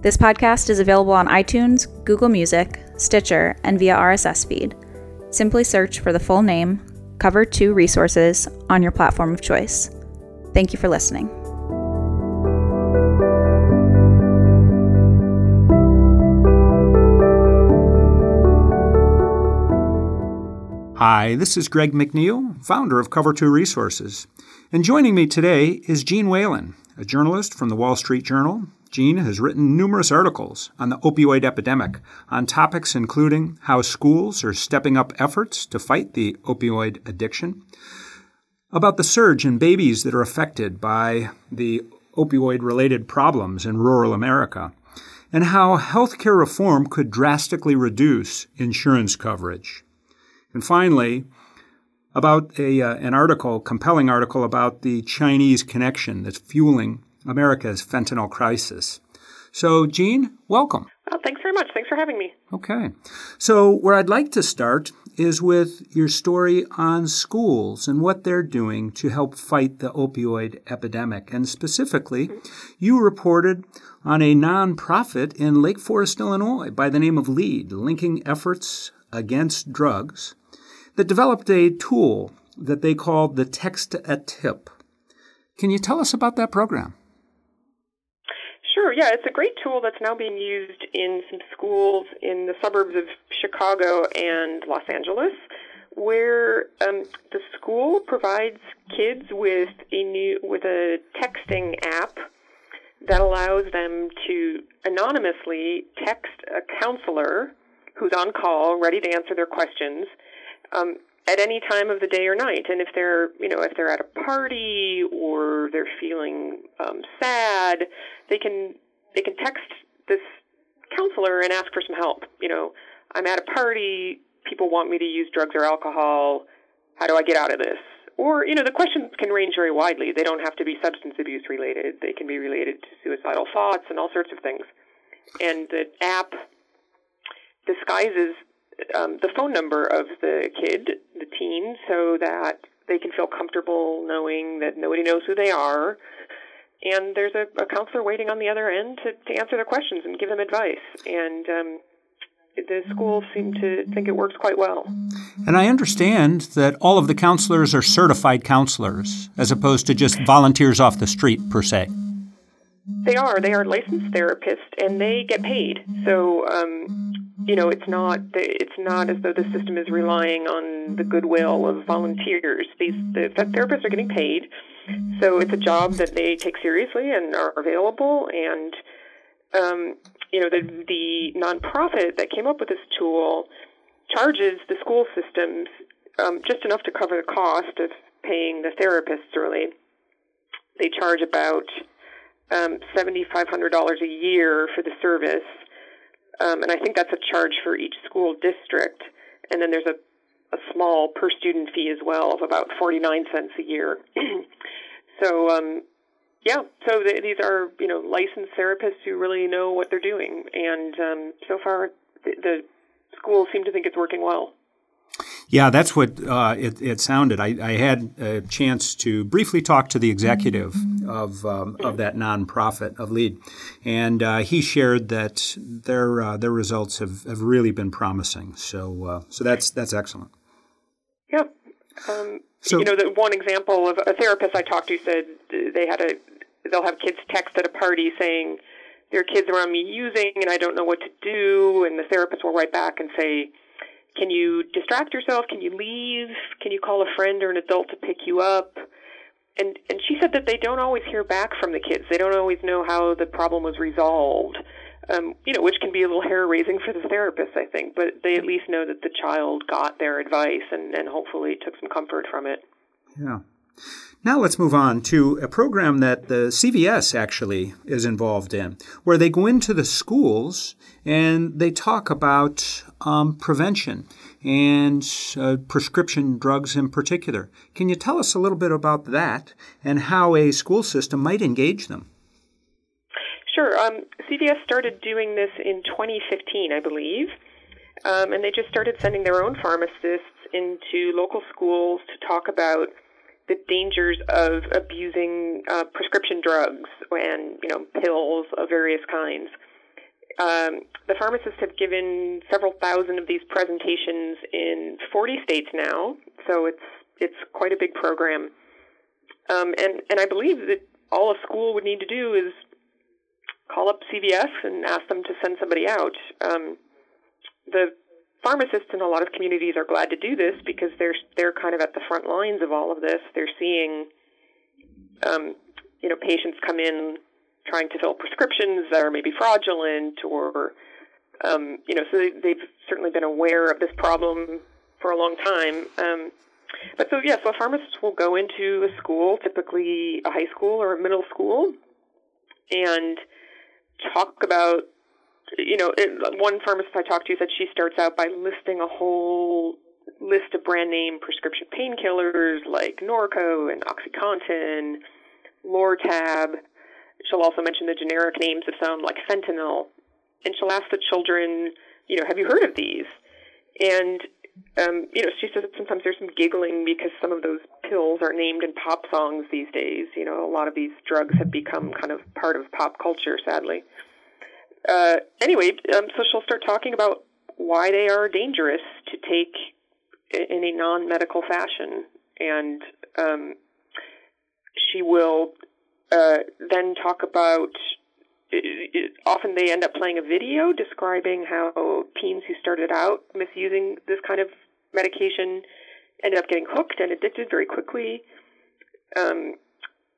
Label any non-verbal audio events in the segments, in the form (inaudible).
This podcast is available on iTunes, Google Music, Stitcher, and via RSS feed. Simply search for the full name, Cover 2 Resources, on your platform of choice. Thank you for listening. Hi, this is Greg McNeil, founder of Cover 2 Resources. And joining me today is Jeanne Whalen, a journalist from the Wall Street Journal Jeanne has written numerous articles on the opioid epidemic on topics including how schools are stepping up efforts to fight the opioid addiction, about the surge in babies that are affected by the opioid related problems in rural America, and how healthcare reform could drastically reduce insurance coverage. And finally, about a, uh, an article, compelling article about the Chinese connection that's fueling America's fentanyl crisis. So, Jeanne, welcome. Well, thanks very much. Thanks for having me. Okay. So, where I'd like to start is with your story on schools and what they're doing to help fight the opioid epidemic. And specifically, mm-hmm. you reported on a nonprofit in Lake Forest, Illinois by the name of LEAD, Linking Efforts Against Drugs, that developed a tool that they called the Text a Tip. Can you tell us about that program? Yeah, it's a great tool that's now being used in some schools in the suburbs of Chicago and Los Angeles, where um, the school provides kids with a new with a texting app that allows them to anonymously text a counselor who's on call, ready to answer their questions. Um, at any time of the day or night. And if they're, you know, if they're at a party or they're feeling um, sad, they can they can text this counselor and ask for some help. You know, I'm at a party. People want me to use drugs or alcohol. How do I get out of this? Or, you know, the questions can range very widely. They don't have to be substance abuse related. They can be related to suicidal thoughts and all sorts of things. And the app disguises um, the phone number of the kid, the teen, so that they can feel comfortable knowing that nobody knows who they are. And there's a, a counselor waiting on the other end to, to answer their questions and give them advice. And um, the schools seem to think it works quite well. And I understand that all of the counselors are certified counselors as opposed to just volunteers off the street, per se. They are. They are licensed therapists and they get paid. So, um, you know, it's not it's not as though the system is relying on the goodwill of volunteers. These the therapists are getting paid, so it's a job that they take seriously and are available. And um, you know, the the nonprofit that came up with this tool charges the school systems um, just enough to cover the cost of paying the therapists. Really, they charge about um, seventy five hundred dollars a year for the service um, and I think that's a charge for each school district. And then there's a, a small per student fee as well of about 49 cents a year. (clears throat) so, um, yeah, so th- these are, you know, licensed therapists who really know what they're doing. And um, so far, the, the schools seem to think it's working well. Yeah, that's what uh, it, it, sounded. I, I, had a chance to briefly talk to the executive of um, of that nonprofit of Lead, and uh, he shared that their uh, their results have, have really been promising. So uh, so that's that's excellent. Yeah. Um, so, you know, the one example of a therapist I talked to said they had a they'll have kids text at a party saying their kids around me using and I don't know what to do, and the therapist will write back and say can you distract yourself? Can you leave? Can you call a friend or an adult to pick you up? And and she said that they don't always hear back from the kids. They don't always know how the problem was resolved. Um, you know, which can be a little hair raising for the therapist, I think. But they at least know that the child got their advice and, and hopefully took some comfort from it. Yeah. Now let's move on to a program that the CVS actually is involved in, where they go into the schools and they talk about um, prevention and uh, prescription drugs in particular. Can you tell us a little bit about that and how a school system might engage them? Sure. Um, CVS started doing this in 2015, I believe, um, and they just started sending their own pharmacists into local schools to talk about the dangers of abusing uh, prescription drugs and you know pills of various kinds. Um, the pharmacists have given several thousand of these presentations in 40 states now, so it's it's quite a big program. Um, and and I believe that all a school would need to do is call up CVS and ask them to send somebody out. Um, the pharmacists in a lot of communities are glad to do this because they're they're kind of at the front lines of all of this. They're seeing, um, you know, patients come in trying to fill prescriptions that are maybe fraudulent, or um, you know, so they, they've certainly been aware of this problem for a long time. Um, but so yeah, so pharmacists will go into a school, typically a high school or a middle school, and talk about you know, it, one pharmacist I talked to said she starts out by listing a whole list of brand name prescription painkillers like Norco and OxyContin, Lortab. She'll also mention the generic names of some like fentanyl. And she'll ask the children, you know, have you heard of these? And, um, you know, she says that sometimes there's some giggling because some of those pills are named in pop songs these days. You know, a lot of these drugs have become kind of part of pop culture, sadly uh, anyway, um, so she'll start talking about why they are dangerous to take in a non-medical fashion, and um, she will uh, then talk about. It, often they end up playing a video describing how teens who started out misusing this kind of medication ended up getting hooked and addicted very quickly. Um,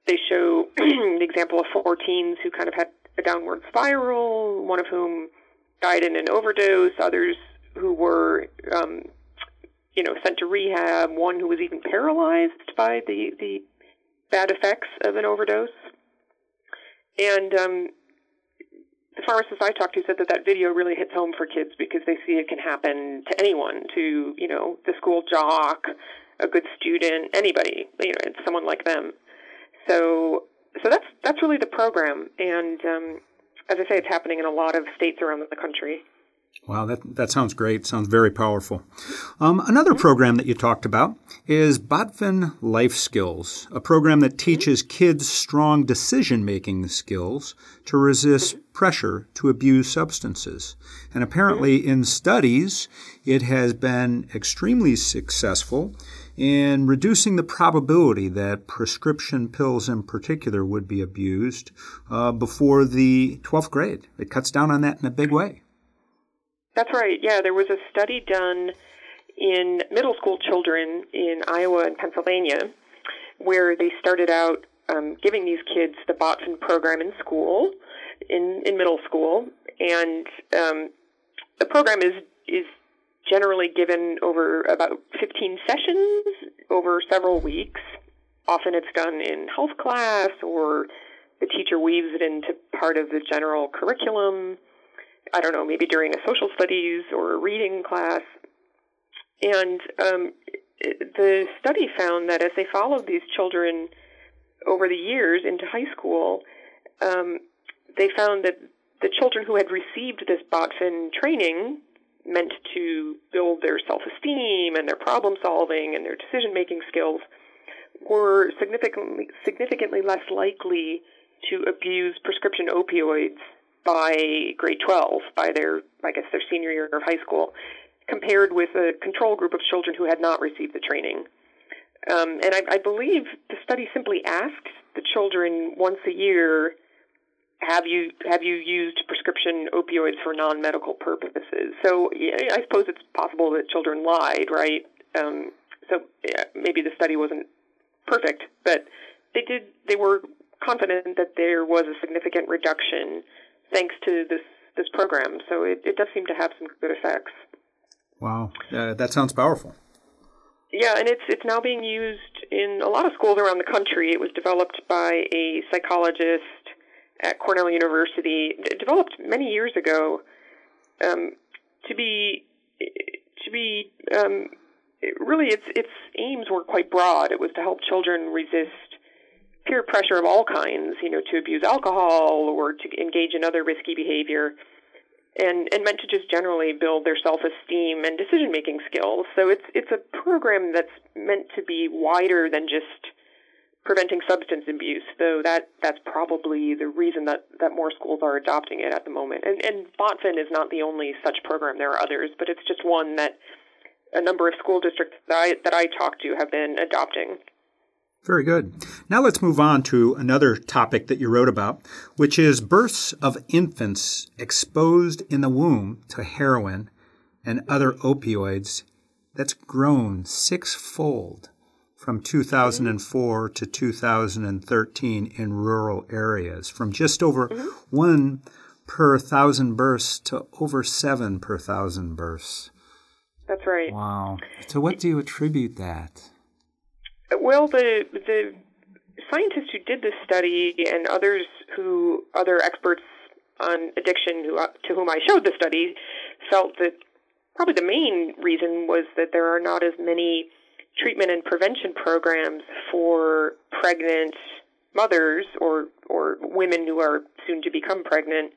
they show (clears throat) an example of four teens who kind of had a downward spiral, one of whom died in an overdose, others who were, um, you know, sent to rehab, one who was even paralyzed by the, the bad effects of an overdose. And um, the pharmacist I talked to said that that video really hits home for kids because they see it can happen to anyone, to, you know, the school jock, a good student, anybody, you know, someone like them. So so that's that's really the program, and um, as I say, it's happening in a lot of states around the country. Wow, that, that sounds great. Sounds very powerful. Um, another program that you talked about is Botvin Life Skills, a program that teaches kids strong decision making skills to resist pressure to abuse substances. And apparently, in studies, it has been extremely successful in reducing the probability that prescription pills in particular would be abused uh, before the 12th grade. It cuts down on that in a big way. That's right. Yeah, there was a study done in middle school children in Iowa and Pennsylvania where they started out um, giving these kids the Botvin program in school, in, in middle school, and um, the program is is generally given over about 15 sessions over several weeks. Often it's done in health class or the teacher weaves it into part of the general curriculum. I don't know, maybe during a social studies or a reading class. And um, the study found that as they followed these children over the years into high school, um, they found that the children who had received this Botvin training meant to build their self esteem and their problem solving and their decision making skills were significantly significantly less likely to abuse prescription opioids by grade 12, by their, I guess, their senior year of high school, compared with a control group of children who had not received the training. Um, and I, I believe the study simply asked the children once a year have you have you used prescription opioids for non-medical purposes? So yeah, I suppose it's possible that children lied, right? Um, so yeah, maybe the study wasn't perfect, but they did. They were confident that there was a significant reduction thanks to this this program. So it, it does seem to have some good effects. Wow, uh, that sounds powerful. Yeah, and it's it's now being used in a lot of schools around the country. It was developed by a psychologist at Cornell University, d- developed many years ago, um, to be to be um, really its its aims were quite broad. It was to help children resist peer pressure of all kinds, you know, to abuse alcohol or to engage in other risky behavior and, and meant to just generally build their self esteem and decision making skills. So it's it's a program that's meant to be wider than just preventing substance abuse, though that that's probably the reason that, that more schools are adopting it at the moment. And and Botvin is not the only such program. There are others, but it's just one that a number of school districts that I that I talk to have been adopting. Very good. Now let's move on to another topic that you wrote about, which is births of infants exposed in the womb to heroin and other opioids that's grown sixfold from 2004 to 2013 in rural areas, from just over mm-hmm. one per thousand births to over seven per thousand births. That's right. Wow. So, what do you attribute that? Well, the the scientists who did this study and others who other experts on addiction who, uh, to whom I showed the study felt that probably the main reason was that there are not as many treatment and prevention programs for pregnant mothers or or women who are soon to become pregnant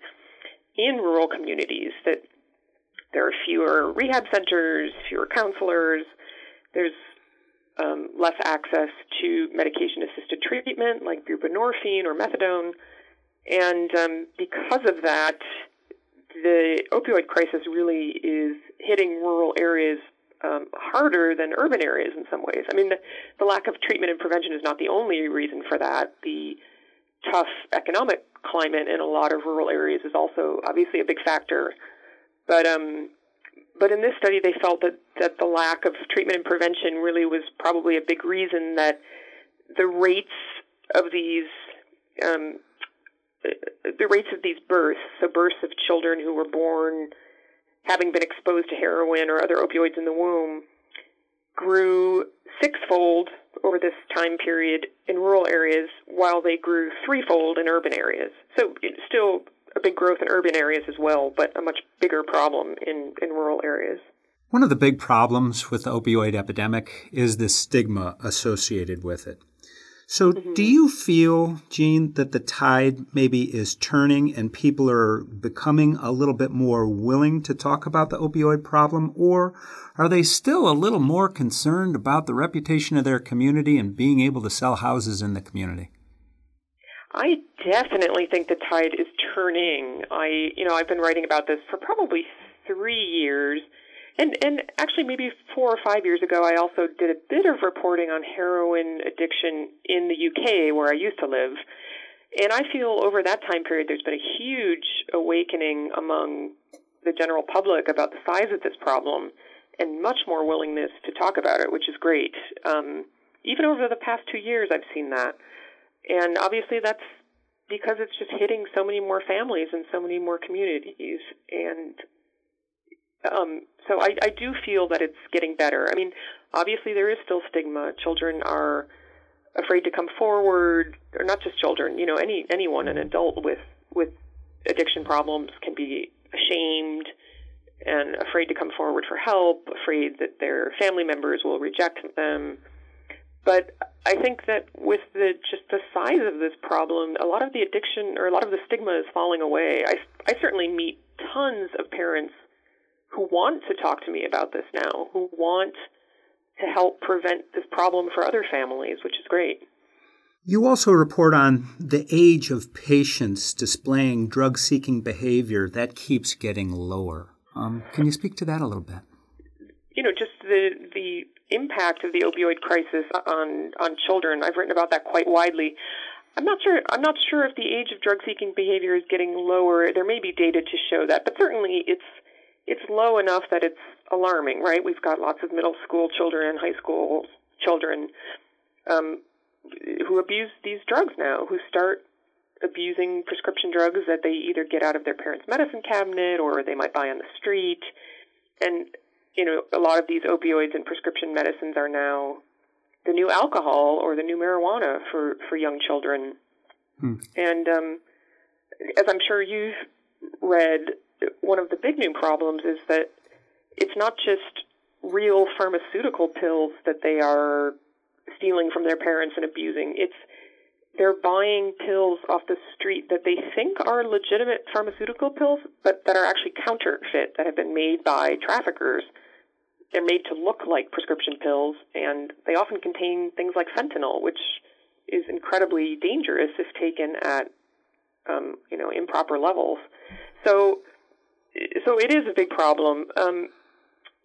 in rural communities that there are fewer rehab centers, fewer counselors. There's um, less access to medication assisted treatment like buprenorphine or methadone. And um, because of that, the opioid crisis really is hitting rural areas um, harder than urban areas in some ways. I mean, the, the lack of treatment and prevention is not the only reason for that. The tough economic climate in a lot of rural areas is also obviously a big factor. But um, but in this study, they felt that, that the lack of treatment and prevention really was probably a big reason that the rates of these um, the rates of these births, so births of children who were born having been exposed to heroin or other opioids in the womb, grew sixfold over this time period in rural areas, while they grew threefold in urban areas. So still a big growth in urban areas as well, but a much bigger problem in, in rural areas. One of the big problems with the opioid epidemic is the stigma associated with it. So, mm-hmm. do you feel, Jeanne, that the tide maybe is turning and people are becoming a little bit more willing to talk about the opioid problem? Or are they still a little more concerned about the reputation of their community and being able to sell houses in the community? I definitely think the tide is turning. I, you know, I've been writing about this for probably three years, and and actually maybe four or five years ago, I also did a bit of reporting on heroin addiction in the UK where I used to live, and I feel over that time period there's been a huge awakening among the general public about the size of this problem, and much more willingness to talk about it, which is great. Um, even over the past two years, I've seen that. And obviously, that's because it's just hitting so many more families and so many more communities. And um, so I, I do feel that it's getting better. I mean, obviously, there is still stigma. Children are afraid to come forward, or not just children. You know, any anyone, an adult with with addiction problems, can be ashamed and afraid to come forward for help, afraid that their family members will reject them. But I think that with the just the size of this problem, a lot of the addiction or a lot of the stigma is falling away. I, I certainly meet tons of parents who want to talk to me about this now, who want to help prevent this problem for other families, which is great. You also report on the age of patients displaying drug seeking behavior that keeps getting lower. Um, can you speak to that a little bit? You know, just the, the impact of the opioid crisis on on children. I've written about that quite widely. I'm not sure. I'm not sure if the age of drug-seeking behavior is getting lower. There may be data to show that, but certainly it's it's low enough that it's alarming, right? We've got lots of middle school children and high school children um, who abuse these drugs now, who start abusing prescription drugs that they either get out of their parents' medicine cabinet or they might buy on the street. And, you know, a lot of these opioids and prescription medicines are now the new alcohol or the new marijuana for, for young children. Hmm. And um, as I'm sure you've read, one of the big new problems is that it's not just real pharmaceutical pills that they are stealing from their parents and abusing. It's they're buying pills off the street that they think are legitimate pharmaceutical pills, but that are actually counterfeit, that have been made by traffickers. They're made to look like prescription pills, and they often contain things like fentanyl, which is incredibly dangerous if taken at, um, you know, improper levels. So, so it is a big problem. Um,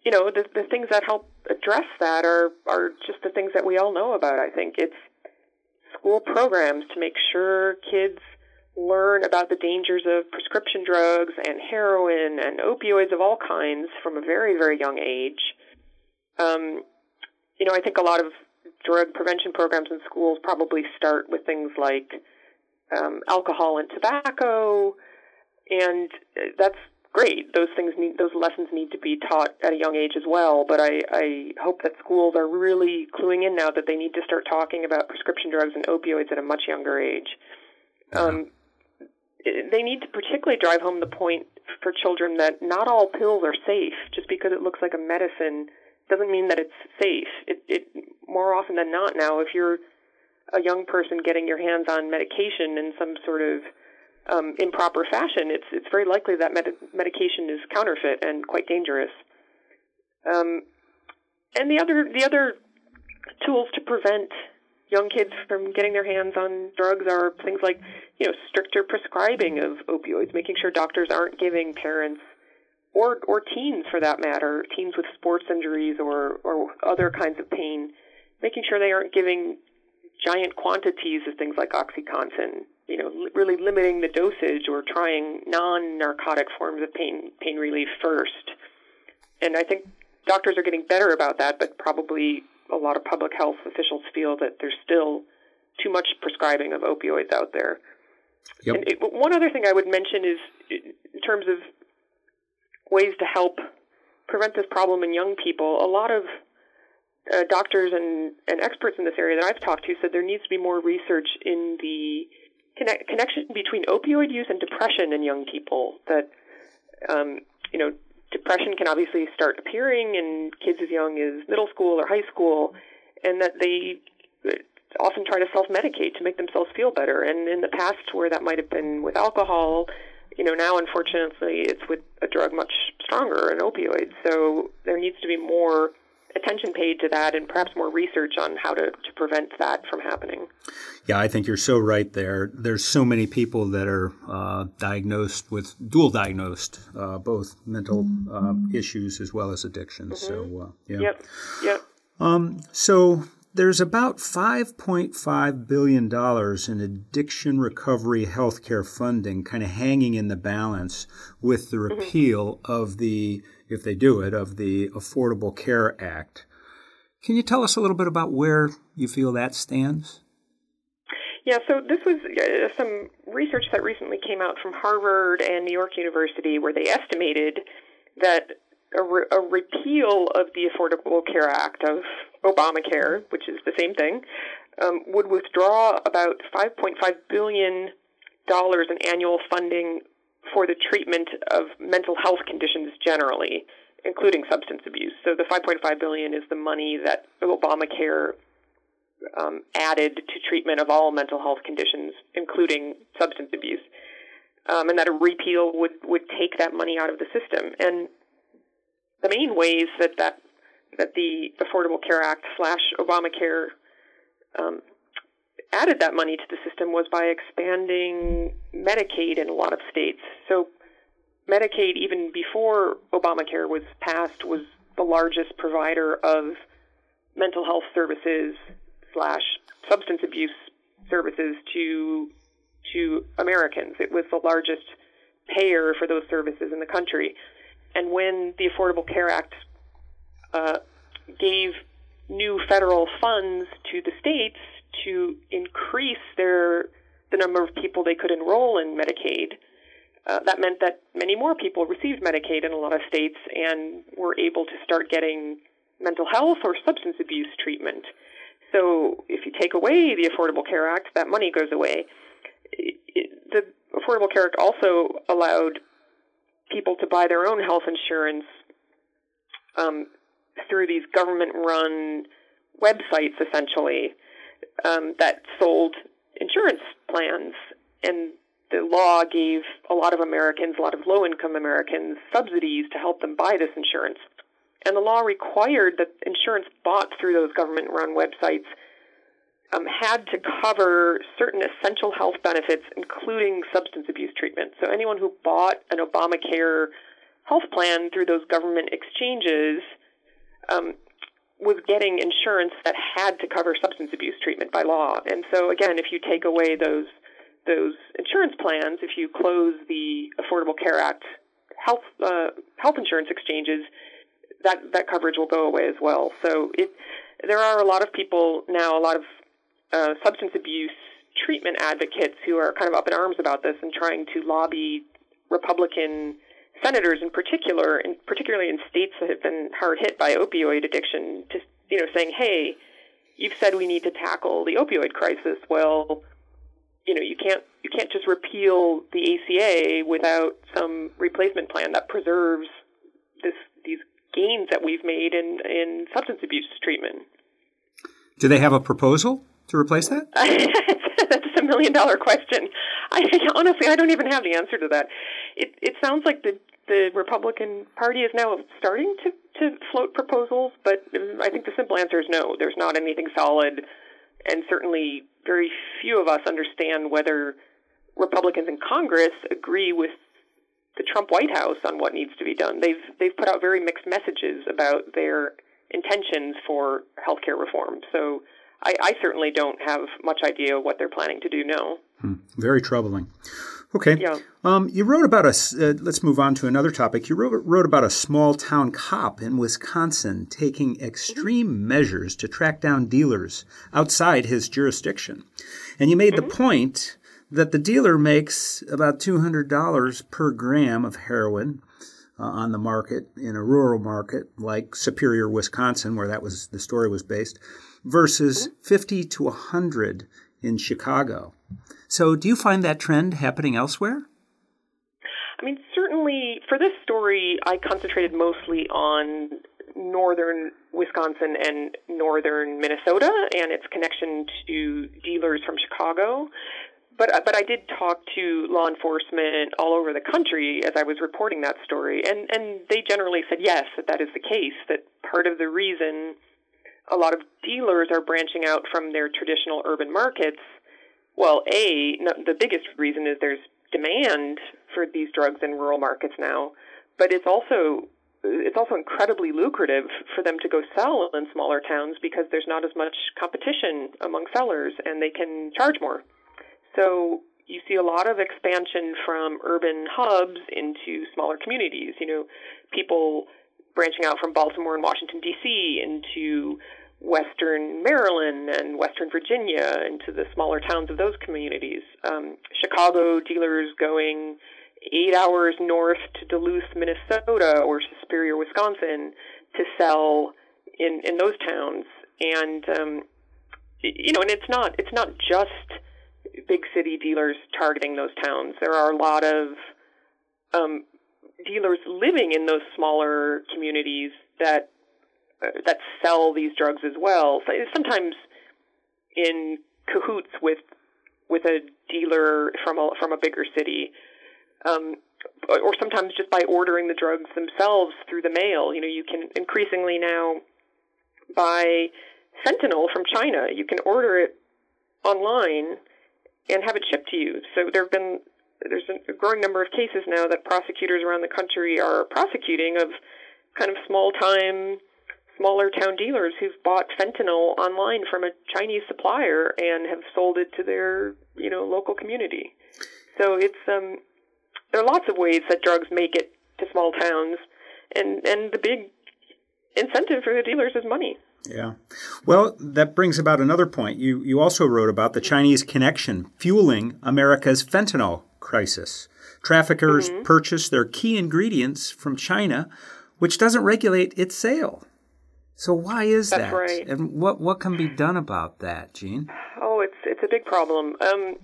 you know, the the things that help address that are are just the things that we all know about. I think it's school programs to make sure kids learn about the dangers of prescription drugs and heroin and opioids of all kinds from a very, very young age. Um, you know, I think a lot of drug prevention programs in schools probably start with things like um, alcohol and tobacco, and that's great. Those things need, those lessons need to be taught at a young age as well. But I, I hope that schools are really cluing in now that they need to start talking about prescription drugs and opioids at a much younger age. Uh-huh. Um, they need to particularly drive home the point for children that not all pills are safe. Just because it looks like a medicine doesn't mean that it's safe. It, it more often than not now, if you're a young person getting your hands on medication in some sort of um, improper fashion, it's it's very likely that med- medication is counterfeit and quite dangerous. Um, and the other the other tools to prevent young kids from getting their hands on drugs are things like you know stricter prescribing of opioids, making sure doctors aren't giving parents or or teens for that matter, teens with sports injuries or or other kinds of pain, making sure they aren't giving giant quantities of things like OxyContin you know, really limiting the dosage or trying non-narcotic forms of pain pain relief first. And I think doctors are getting better about that, but probably a lot of public health officials feel that there's still too much prescribing of opioids out there. Yep. And it, one other thing I would mention is in terms of ways to help prevent this problem in young people, a lot of uh, doctors and, and experts in this area that I've talked to said there needs to be more research in the connect, connection between opioid use and depression in young people. That um, you know, depression can obviously start appearing in kids as young as middle school or high school, and that they often try to self-medicate to make themselves feel better. And in the past, where that might have been with alcohol, you know, now unfortunately it's with a drug much stronger, an opioid. So there needs to be more attention paid to that and perhaps more research on how to, to prevent that from happening. Yeah, I think you're so right there. There's so many people that are uh, diagnosed with dual diagnosed, uh, both mental uh, issues as well as addictions. Mm-hmm. So, uh, yeah. Yep. Yep. Um, so there's about $5.5 billion in addiction recovery healthcare funding kind of hanging in the balance with the mm-hmm. repeal mm-hmm. of the if they do it, of the Affordable Care Act. Can you tell us a little bit about where you feel that stands? Yeah, so this was uh, some research that recently came out from Harvard and New York University where they estimated that a, re- a repeal of the Affordable Care Act of Obamacare, which is the same thing, um, would withdraw about $5.5 billion in annual funding for the treatment of mental health conditions generally, including substance abuse. So the 5.5 billion is the money that Obamacare um, added to treatment of all mental health conditions, including substance abuse, um, and that a repeal would would take that money out of the system. And the main ways that that that the Affordable Care Act slash Obamacare um, added that money to the system was by expanding Medicaid in a lot of states. So Medicaid, even before Obamacare was passed, was the largest provider of mental health services slash substance abuse services to to Americans. It was the largest payer for those services in the country. And when the Affordable Care Act uh, gave new federal funds to the states to increase their the number of people they could enroll in Medicaid, uh, that meant that many more people received Medicaid in a lot of states and were able to start getting mental health or substance abuse treatment. So if you take away the Affordable Care Act, that money goes away. It, it, the Affordable Care Act also allowed people to buy their own health insurance um, through these government-run websites, essentially, um, that sold insurance plans. And the law gave a lot of Americans, a lot of low-income Americans, subsidies to help them buy this insurance. And the law required that insurance bought through those government-run websites um, had to cover certain essential health benefits, including substance abuse treatment. So anyone who bought an Obamacare health plan through those government exchanges um, was getting insurance that had to cover substance abuse treatment by law. And so again, if you take away those those insurance plans, if you close the Affordable Care Act health uh, health insurance exchanges, that that coverage will go away as well. So it there are a lot of people now, a lot of uh, substance abuse treatment advocates who are kind of up in arms about this and trying to lobby Republican senators in particular, and particularly in states that have been hard hit by opioid addiction, to you know saying, "Hey, you've said we need to tackle the opioid crisis. Well, you know, you can't you can't just repeal the ACA without some replacement plan that preserves this these gains that we've made in in substance abuse treatment." Do they have a proposal? to replace that? (laughs) That's a million dollar question. I honestly, I don't even have the answer to that. It it sounds like the the Republican Party is now starting to to float proposals, but I think the simple answer is no. There's not anything solid, and certainly very few of us understand whether Republicans in Congress agree with the Trump White House on what needs to be done. They've they've put out very mixed messages about their intentions for healthcare reform. So I, I certainly don't have much idea what they're planning to do now. Hmm. Very troubling. Okay. Yeah. Um, you wrote about a. Uh, let's move on to another topic. You wrote, wrote about a small town cop in Wisconsin taking extreme mm-hmm. measures to track down dealers outside his jurisdiction, and you made mm-hmm. the point that the dealer makes about two hundred dollars per gram of heroin. Uh, on the market in a rural market like Superior, Wisconsin, where that was the story was based, versus mm-hmm. 50 to 100 in Chicago. So, do you find that trend happening elsewhere? I mean, certainly for this story, I concentrated mostly on northern Wisconsin and northern Minnesota and its connection to dealers from Chicago. But but I did talk to law enforcement all over the country as I was reporting that story, and and they generally said yes that that is the case. That part of the reason a lot of dealers are branching out from their traditional urban markets. Well, A, the biggest reason is there's demand for these drugs in rural markets now, but it's also it's also incredibly lucrative for them to go sell in smaller towns because there's not as much competition among sellers and they can charge more. So you see a lot of expansion from urban hubs into smaller communities. You know, people branching out from Baltimore and Washington D.C. into Western Maryland and Western Virginia into the smaller towns of those communities. Um, Chicago dealers going eight hours north to Duluth, Minnesota, or Superior, Wisconsin, to sell in in those towns. And um, you know, and it's not it's not just big city dealers targeting those towns. There are a lot of um, dealers living in those smaller communities that that sell these drugs as well. Sometimes in cahoots with with a dealer from a from a bigger city, um, or sometimes just by ordering the drugs themselves through the mail. You know, you can increasingly now buy fentanyl from China. You can order it online and have it shipped to you. So there have been there's a growing number of cases now that prosecutors around the country are prosecuting of kind of small time smaller town dealers who've bought fentanyl online from a Chinese supplier and have sold it to their, you know, local community. So it's um there are lots of ways that drugs make it to small towns and and the big incentive for the dealers is money. Yeah. Well, that brings about another point. You you also wrote about the Chinese connection fueling America's fentanyl crisis. Traffickers mm-hmm. purchase their key ingredients from China, which doesn't regulate its sale. So why is That's that? Right. And what what can be done about that, Jeanne? Oh, it's it's a big problem. Um,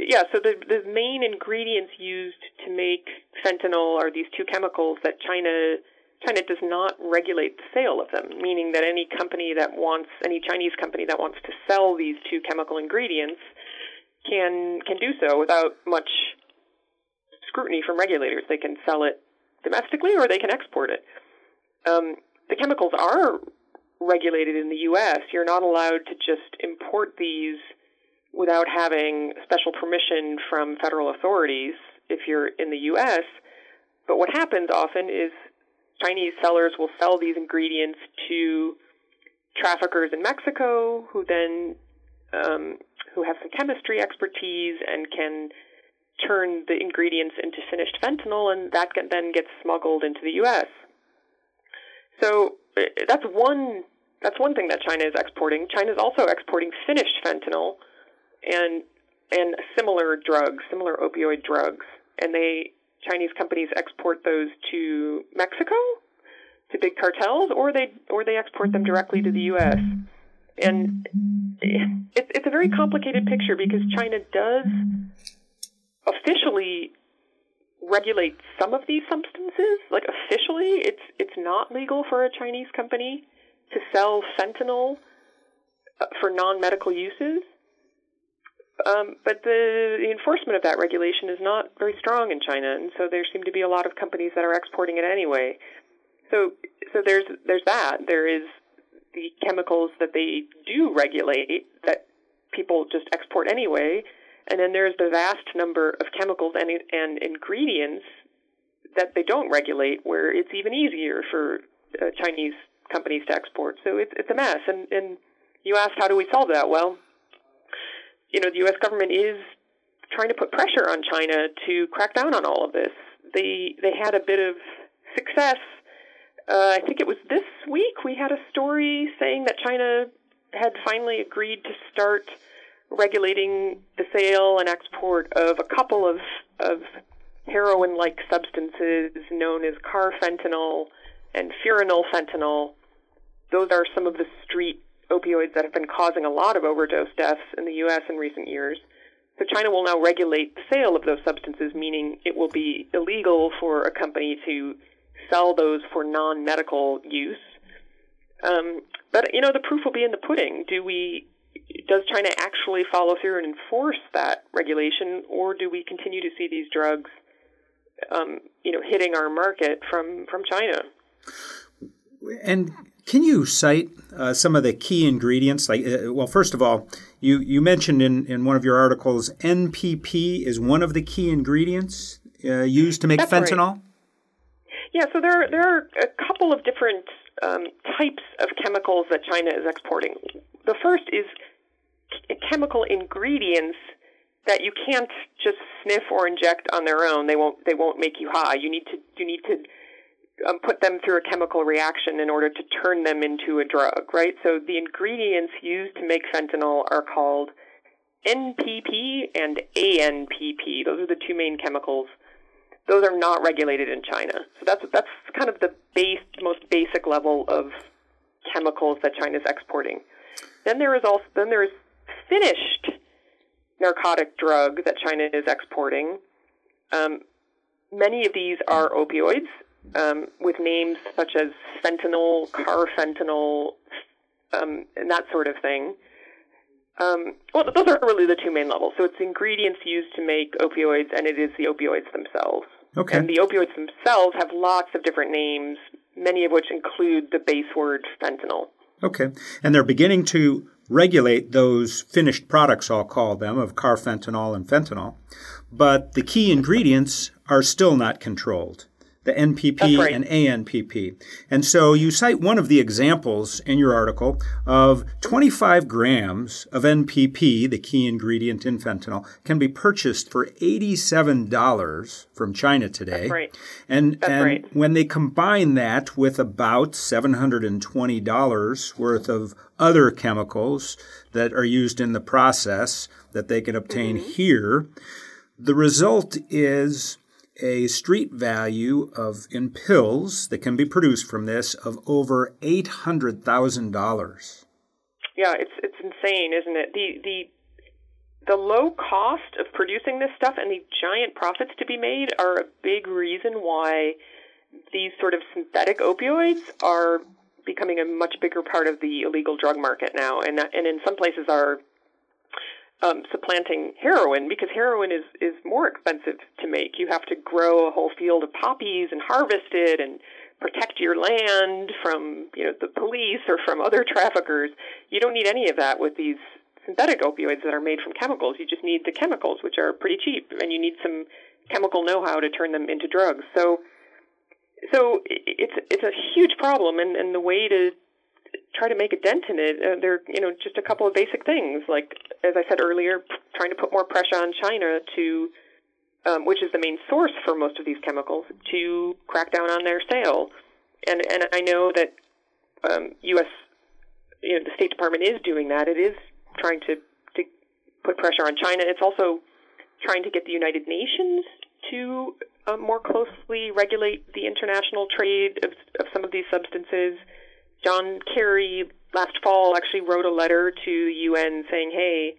yeah. So the the main ingredients used to make fentanyl are these two chemicals that China China does not regulate the sale of them, meaning that any company that wants, any Chinese company that wants to sell these two chemical ingredients can can do so without much scrutiny from regulators. They can sell it domestically or they can export it. Um, the chemicals are regulated in the U.S. You're not allowed to just import these without having special permission from federal authorities if you're in the U.S. But what happens often is Chinese sellers will sell these ingredients to traffickers in Mexico who then um, who have some chemistry expertise and can turn the ingredients into finished fentanyl, and that then gets smuggled into the U.S. So uh, that's one that's one thing that China is exporting. China is also exporting finished fentanyl and and similar drugs, similar opioid drugs, and they Chinese companies export those to Mexico, to big cartels, or they or they export them directly to the U.S. And it's it's a very complicated picture because China does officially regulate some of these substances. Like officially, it's it's not legal for a Chinese company to sell fentanyl uh, for non-medical uses. Um, but the, the enforcement of that regulation is not very strong in China, and so there seem to be a lot of companies that are exporting it anyway. So, so there's there's that. There is the chemicals that they do regulate that people just export anyway, and then there's the vast number of chemicals and and ingredients that they don't regulate, where it's even easier for uh, Chinese companies to export. So it's it's a mess. And and you asked how do we solve that? Well, you know, the U.S. government is trying to put pressure on China to crack down on all of this. They they had a bit of success. Uh, I think it was this week we had a story saying that China had finally agreed to start regulating the sale and export of a couple of of heroin-like substances known as carfentanil and fentanyl. Those are some of the street opioids that have been causing a lot of overdose deaths in the U.S. in recent years. So China will now regulate the sale of those substances, meaning it will be illegal for a company to sell those for non-medical use. Um, but you know, the proof will be in the pudding. Do we? Does China actually follow through and enforce that regulation, or do we continue to see these drugs, um, you know, hitting our market from from China? And can you cite uh, some of the key ingredients? Like, uh, well, first of all, you, you mentioned in, in one of your articles NPP is one of the key ingredients uh, used to make That's fentanyl. Right. Yeah, so there are, there are a couple of different um, types of chemicals that China is exporting. The first is chemical ingredients that you can't just sniff or inject on their own. They won't they won't make you high. You need to you need to um, put them through a chemical reaction in order to turn them into a drug, right? So the ingredients used to make fentanyl are called NPP and ANPP. Those are the two main chemicals. Those are not regulated in China. So that's that's kind of the base, most basic level of chemicals that China is exporting. Then there is also then there is finished narcotic drug that China is exporting. Um, many of these are opioids, um, with names such as fentanyl, carfentanil, um, and that sort of thing. Um, well, those are really the two main levels. So it's ingredients used to make opioids, and it is the opioids themselves. Okay. And the opioids themselves have lots of different names, many of which include the base word fentanyl. Okay. And they're beginning to regulate those finished products, I'll call them, of carfentanil and fentanyl. But the key ingredients are still not controlled. The NPP right. and ANPP. And so you cite one of the examples in your article of 25 grams of NPP, the key ingredient in fentanyl, can be purchased for $87 from China today. That's right. And, That's and right. when they combine that with about $720 worth of other chemicals that are used in the process that they can obtain Mm-hmm. here, the result is a street value of in pills that can be produced from this of over eight hundred thousand dollars. Yeah, it's it's insane, isn't it? The the the low cost of producing this stuff and the giant profits to be made are a big reason why these sort of synthetic opioids are becoming a much bigger part of the illegal drug market now, and and in some places are um, supplanting heroin because heroin is is more expensive to make. You have to grow a whole field of poppies and harvest it and protect your land from you know the police or from other (laughs) traffickers. You don't need any of that with these synthetic opioids that are made from chemicals. You just need the chemicals, which are pretty cheap, and you need some chemical know-how to turn them into drugs. So, so it's it's a huge problem, and and the way to try to make a dent in it, uh, there you know just a couple of basic things like as I said earlier, trying to put more pressure on China to. Um, which is the main source for most of these chemicals, to crack down on their sale. And and I know that um, U.S. You know, the State Department is doing that. It is trying to to put pressure on China. It's also trying to get the United Nations to uh, more closely regulate the international trade of, of some of these substances. John Kerry last fall actually wrote a letter to the UN saying, "Hey,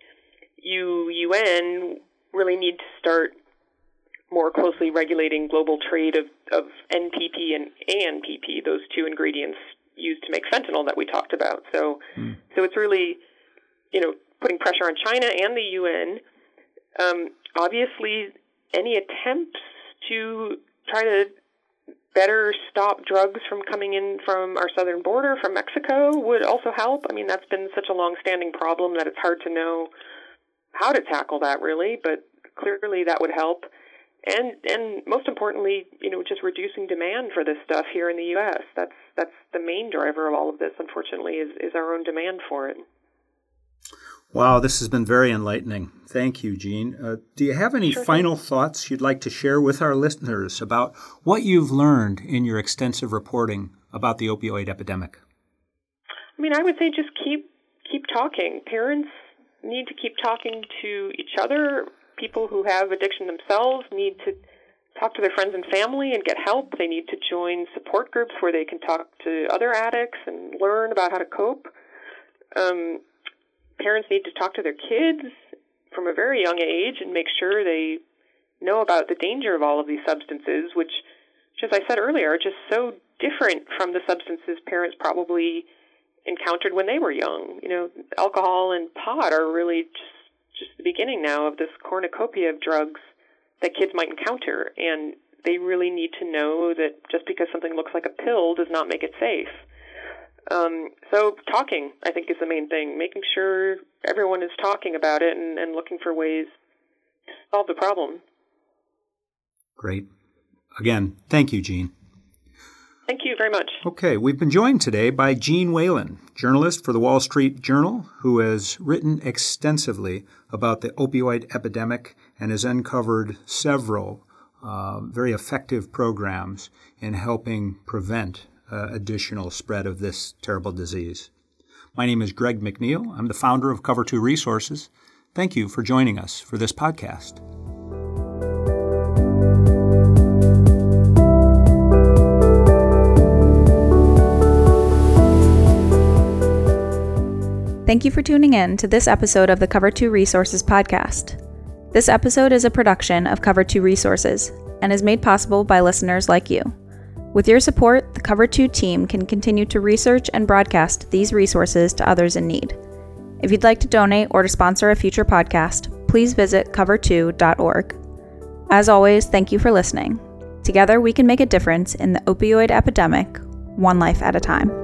you UN really need to start more closely regulating global trade of, of NPP and ANPP, those two ingredients used to make fentanyl that we talked about. So, Mm. so it's really, you know, putting pressure on China and the UN. Um, obviously, any attempts to try to better stop drugs from coming in from our southern border from Mexico would also help. I mean, that's been such a long-standing problem that it's hard to know how to tackle that really, but clearly that would help. And and most importantly, you know, just reducing demand for this stuff here in the U.S. That's that's the main driver of all of this. Unfortunately, is is our own demand for it. Wow, this has been very enlightening. Thank you, Jeanne. Uh, do you have any Sure final thoughts you'd like to share with our listeners about what you've learned in your extensive reporting about the opioid epidemic? I mean, I would say just keep keep talking. Parents need to keep talking to each other. People who have addiction themselves need to talk to their friends and family and get help. They need to join support groups where they can talk to other addicts and learn about how to cope. Um, parents need to talk to their kids from a very young age and make sure they know about the danger of all of these substances, which, as I said earlier, are just so different from the substances parents probably encountered when they were young. You know, alcohol and pot are really just just the beginning now of this cornucopia of drugs that kids might encounter, and they really need to know that just because something looks like a pill does not make it safe. Um, so talking, I think, is the main thing. Making sure everyone is talking about it and, and looking for ways to solve the problem. Great. Again, thank you, Jeanne. Thank you very much. Okay, we've been joined today by Jeanne Whalen, journalist for the Wall Street Journal, who has written extensively about the opioid epidemic and has uncovered several uh, very effective programs in helping prevent uh, additional spread of this terrible disease. My name is Greg McNeil. I'm the founder of Cover 2 Resources. Thank you for joining us for this podcast. Thank you for tuning in to this episode of the Cover 2 Resources podcast. This episode is a production of Cover 2 Resources and is made possible by listeners like you. With your support, the Cover 2 team can continue to research and broadcast these resources to others in need. If you'd like to donate or to sponsor a future podcast, please visit cover2.org. As always, thank you for listening. Together, we can make a difference in the opioid epidemic, one life at a time.